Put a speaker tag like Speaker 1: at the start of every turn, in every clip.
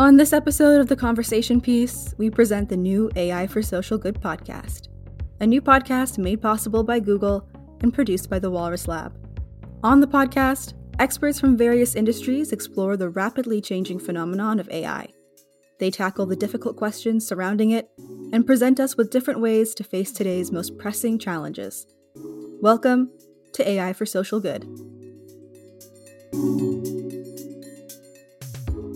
Speaker 1: On this episode of The Conversation Piece, we present the new AI for Social Good podcast, a new podcast made possible by Google and produced by the Walrus Lab. On the podcast, experts from various industries explore the rapidly changing phenomenon of AI. They tackle the difficult questions surrounding it and present us with different ways to face today's most pressing challenges. Welcome to AI for Social Good.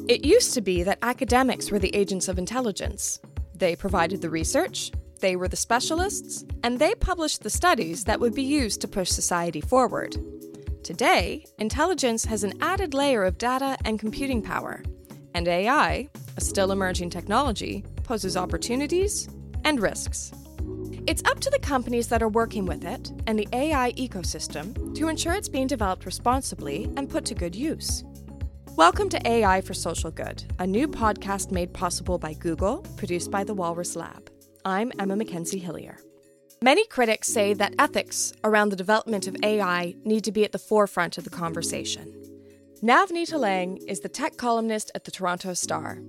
Speaker 2: It used to be that academics were the agents of intelligence. They provided the research, they were the specialists, and they published the studies that would be used to push society forward. Today, intelligence has an added layer of data and computing power, and AI, a still emerging technology, poses opportunities and risks. It's up to the companies that are working with it and the AI ecosystem to ensure it's being developed responsibly and put to good use. Welcome to AI for Social Good, a new podcast made possible by Google, produced by the Walrus Lab. I'm Emma Mackenzie Hillier. Many critics say that ethics around the development of AI need to be at the forefront of the conversation. Navneet Alang is the tech columnist at the Toronto Star.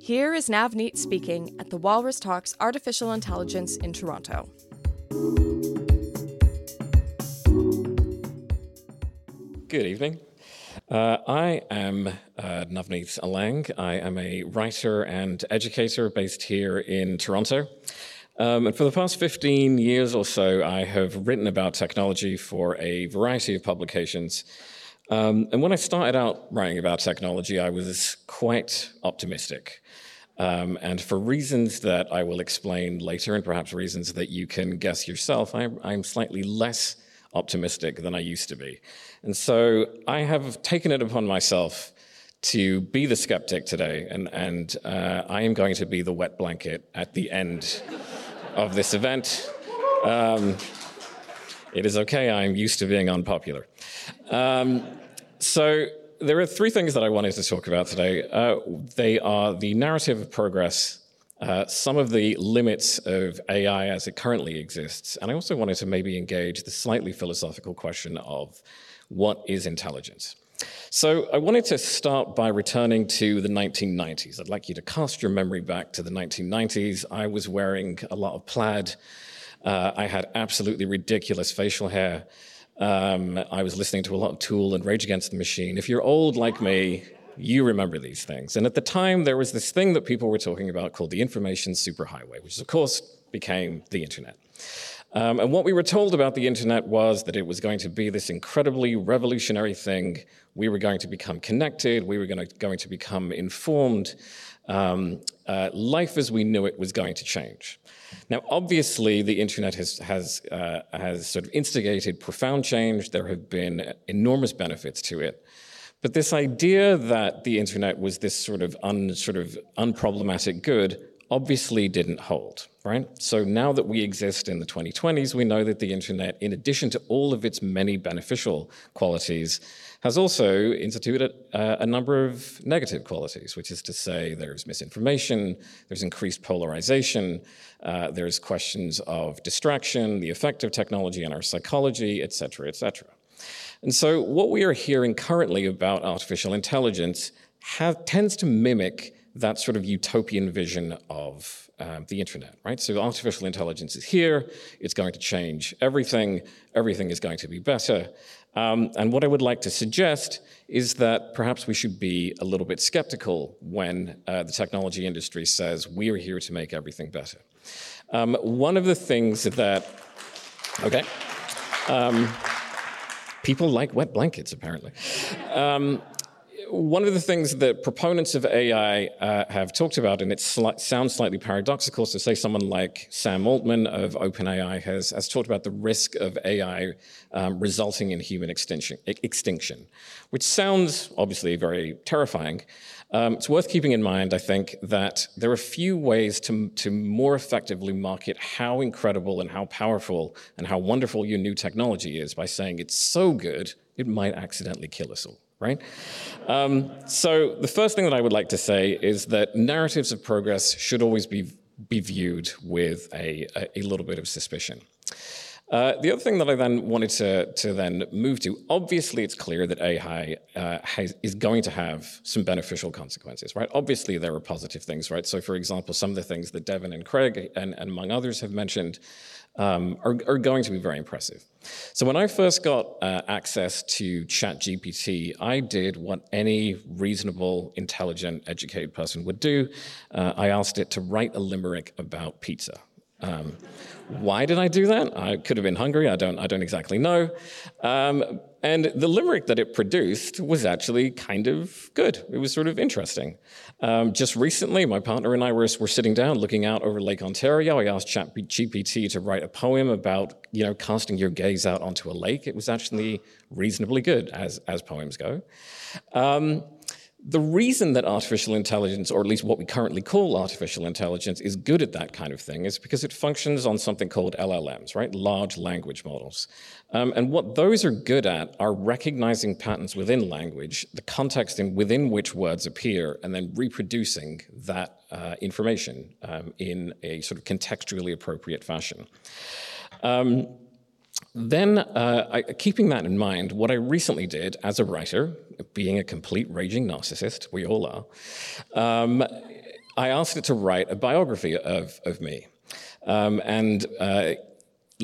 Speaker 2: Here is Navneet speaking at the Walrus Talks Artificial Intelligence in Toronto.
Speaker 3: Good evening. Uh, I am uh, Navneet Alang. I am a writer and educator based here in Toronto. Um, and for the past 15 years or so, I have written about technology for a variety of publications. Um, and when I started out writing about technology, I was quite optimistic. Um, and for reasons that I will explain later, and perhaps reasons that you can guess yourself, I, I'm slightly less optimistic than I used to be. And so I have taken it upon myself to be the skeptic today, and, and uh, I am going to be the wet blanket at the end of this event. Um, it is okay, I'm used to being unpopular. Um, so, there are three things that I wanted to talk about today. Uh, they are the narrative of progress, uh, some of the limits of AI as it currently exists, and I also wanted to maybe engage the slightly philosophical question of what is intelligence? So I wanted to start by returning to the 1990s. I'd like you to cast your memory back to the 1990s. I was wearing a lot of plaid. Uh, I had absolutely ridiculous facial hair. Um, I was listening to a lot of Tool and Rage Against the Machine. If you're old like me, you remember these things. And at the time, there was this thing that people were talking about called the information superhighway, which of course became the internet. Um, and what we were told about the internet was that it was going to be this incredibly revolutionary thing. We were going to become connected, we were going to, going to become informed. Um, uh, life as we knew it was going to change. Now, obviously, the internet has, has, uh, has sort of instigated profound change. There have been enormous benefits to it. But this idea that the internet was this sort of, un, sort of unproblematic good obviously didn't hold, right? So now that we exist in the 2020s, we know that the internet, in addition to all of its many beneficial qualities, has also instituted uh, a number of negative qualities, which is to say there's misinformation, there's increased polarization, uh, there's questions of distraction, the effect of technology on our psychology, et cetera, et cetera. And so what we are hearing currently about artificial intelligence have, tends to mimic that sort of utopian vision of um, the internet, right? So artificial intelligence is here, it's going to change everything, everything is going to be better. Um, and what I would like to suggest is that perhaps we should be a little bit skeptical when uh, the technology industry says we are here to make everything better. Um, one of the things that, okay, um, people like wet blankets apparently. Um, one of the things that proponents of AI uh, have talked about, and it sli- sounds slightly paradoxical, so say someone like Sam Altman of OpenAI has, has talked about the risk of AI um, resulting in human extinction, extinction, which sounds obviously very terrifying. Um, it's worth keeping in mind, I think, that there are a few ways to, to more effectively market how incredible and how powerful and how wonderful your new technology is by saying it's so good, it might accidentally kill us all right? Um, so the first thing that I would like to say is that narratives of progress should always be, be viewed with a, a, a little bit of suspicion. Uh, the other thing that I then wanted to, to then move to, obviously it's clear that AI uh, has, is going to have some beneficial consequences, right? Obviously there are positive things, right? So for example, some of the things that Devin and Craig and, and among others have mentioned um, are, are, going to be very impressive. So when I first got uh, access to ChatGPT, I did what any reasonable, intelligent, educated person would do. Uh, I asked it to write a limerick about pizza. Um, why did I do that? I could have been hungry. I don't. I don't exactly know. Um, and the limerick that it produced was actually kind of good. It was sort of interesting. Um, just recently, my partner and I were, were sitting down looking out over Lake Ontario. I asked ChatGPT to write a poem about, you know, casting your gaze out onto a lake. It was actually reasonably good, as, as poems go. Um, the reason that artificial intelligence, or at least what we currently call artificial intelligence, is good at that kind of thing is because it functions on something called LLMs, right? Large language models. Um, and what those are good at are recognizing patterns within language, the context in, within which words appear, and then reproducing that uh, information um, in a sort of contextually appropriate fashion. Um, then, uh, I, keeping that in mind, what I recently did as a writer, being a complete raging narcissist, we all are, um, I asked it to write a biography of, of me. Um, and uh,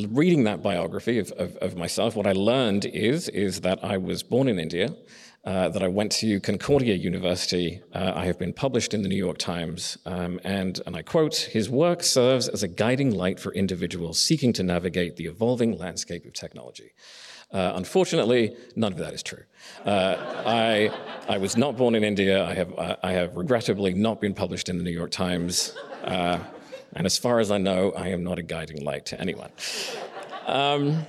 Speaker 3: reading that biography of, of, of, myself, what I learned is, is that I was born in India uh, that I went to Concordia University. Uh, I have been published in the New York Times, um, and, and I quote, his work serves as a guiding light for individuals seeking to navigate the evolving landscape of technology. Uh, unfortunately, none of that is true. Uh, I, I was not born in India. I have, I have regrettably not been published in the New York Times. Uh, and as far as I know, I am not a guiding light to anyone. Um,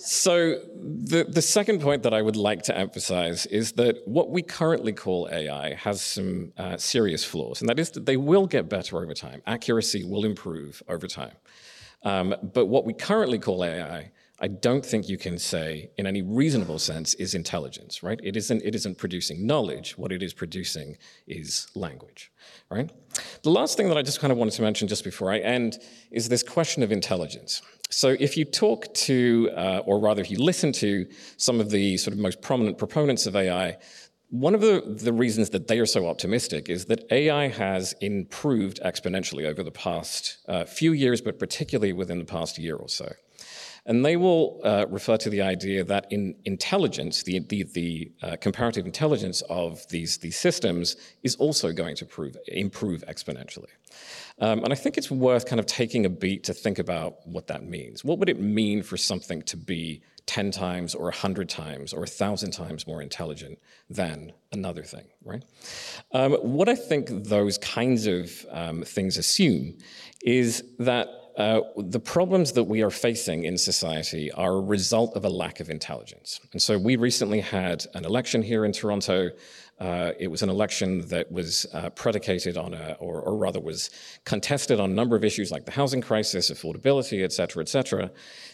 Speaker 3: so, the, the second point that I would like to emphasize is that what we currently call AI has some uh, serious flaws, and that is that they will get better over time. Accuracy will improve over time. Um, but what we currently call AI, I don't think you can say, in any reasonable sense, is intelligence, right? It isn't, it isn't producing knowledge. What it is producing is language, right? The last thing that I just kind of wanted to mention just before I end is this question of intelligence. So, if you talk to, uh, or rather, if you listen to some of the sort of most prominent proponents of AI, one of the, the reasons that they are so optimistic is that AI has improved exponentially over the past uh, few years, but particularly within the past year or so. And they will uh, refer to the idea that in intelligence, the, the, the uh, comparative intelligence of these, these systems is also going to prove, improve exponentially. Um, and I think it's worth kind of taking a beat to think about what that means. What would it mean for something to be 10 times or 100 times or 1,000 times more intelligent than another thing, right? Um, what I think those kinds of um, things assume is that uh, the problems that we are facing in society are a result of a lack of intelligence. And so we recently had an election here in Toronto uh, it was an election that was uh, predicated on, a, or, or, rather was contested on a number of issues like the housing crisis, affordability, et cetera, et cetera.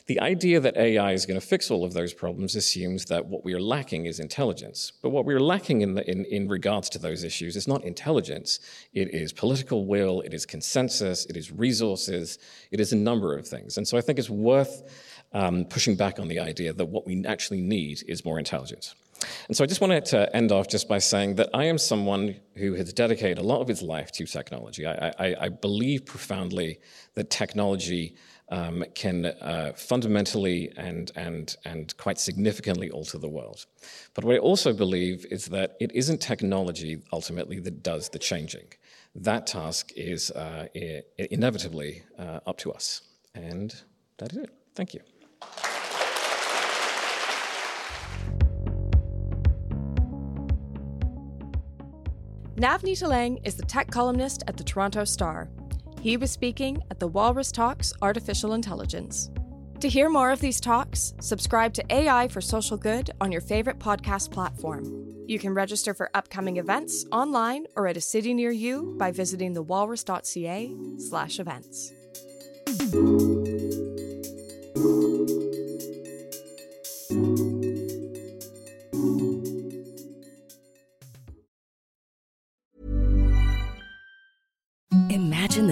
Speaker 3: The idea that AI is going to fix all of those problems assumes that what we are lacking is intelligence. But what we are lacking in, the, in, in regards to those issues is not intelligence, it is political will, it is consensus, it is resources, it is a number of things. And so I think it's worth um, pushing back on the idea that what we actually need is more intelligence. And so I just wanted to end off just by saying that I am someone who has dedicated a lot of his life to technology. I, I, I believe profoundly that technology um, can uh, fundamentally and, and, and quite significantly alter the world. But what I also believe is that it isn't technology ultimately that does the changing. That task is uh, inevitably uh, up to us. And that is it. Thank you.
Speaker 2: Navneet Alang is the tech columnist at the Toronto Star. He was speaking at the Walrus Talks Artificial Intelligence. To hear more of these talks, subscribe to AI for Social Good on your favorite podcast platform. You can register for upcoming events online or at a city near you by visiting thewalrus.ca/slash events.
Speaker 4: Imagine the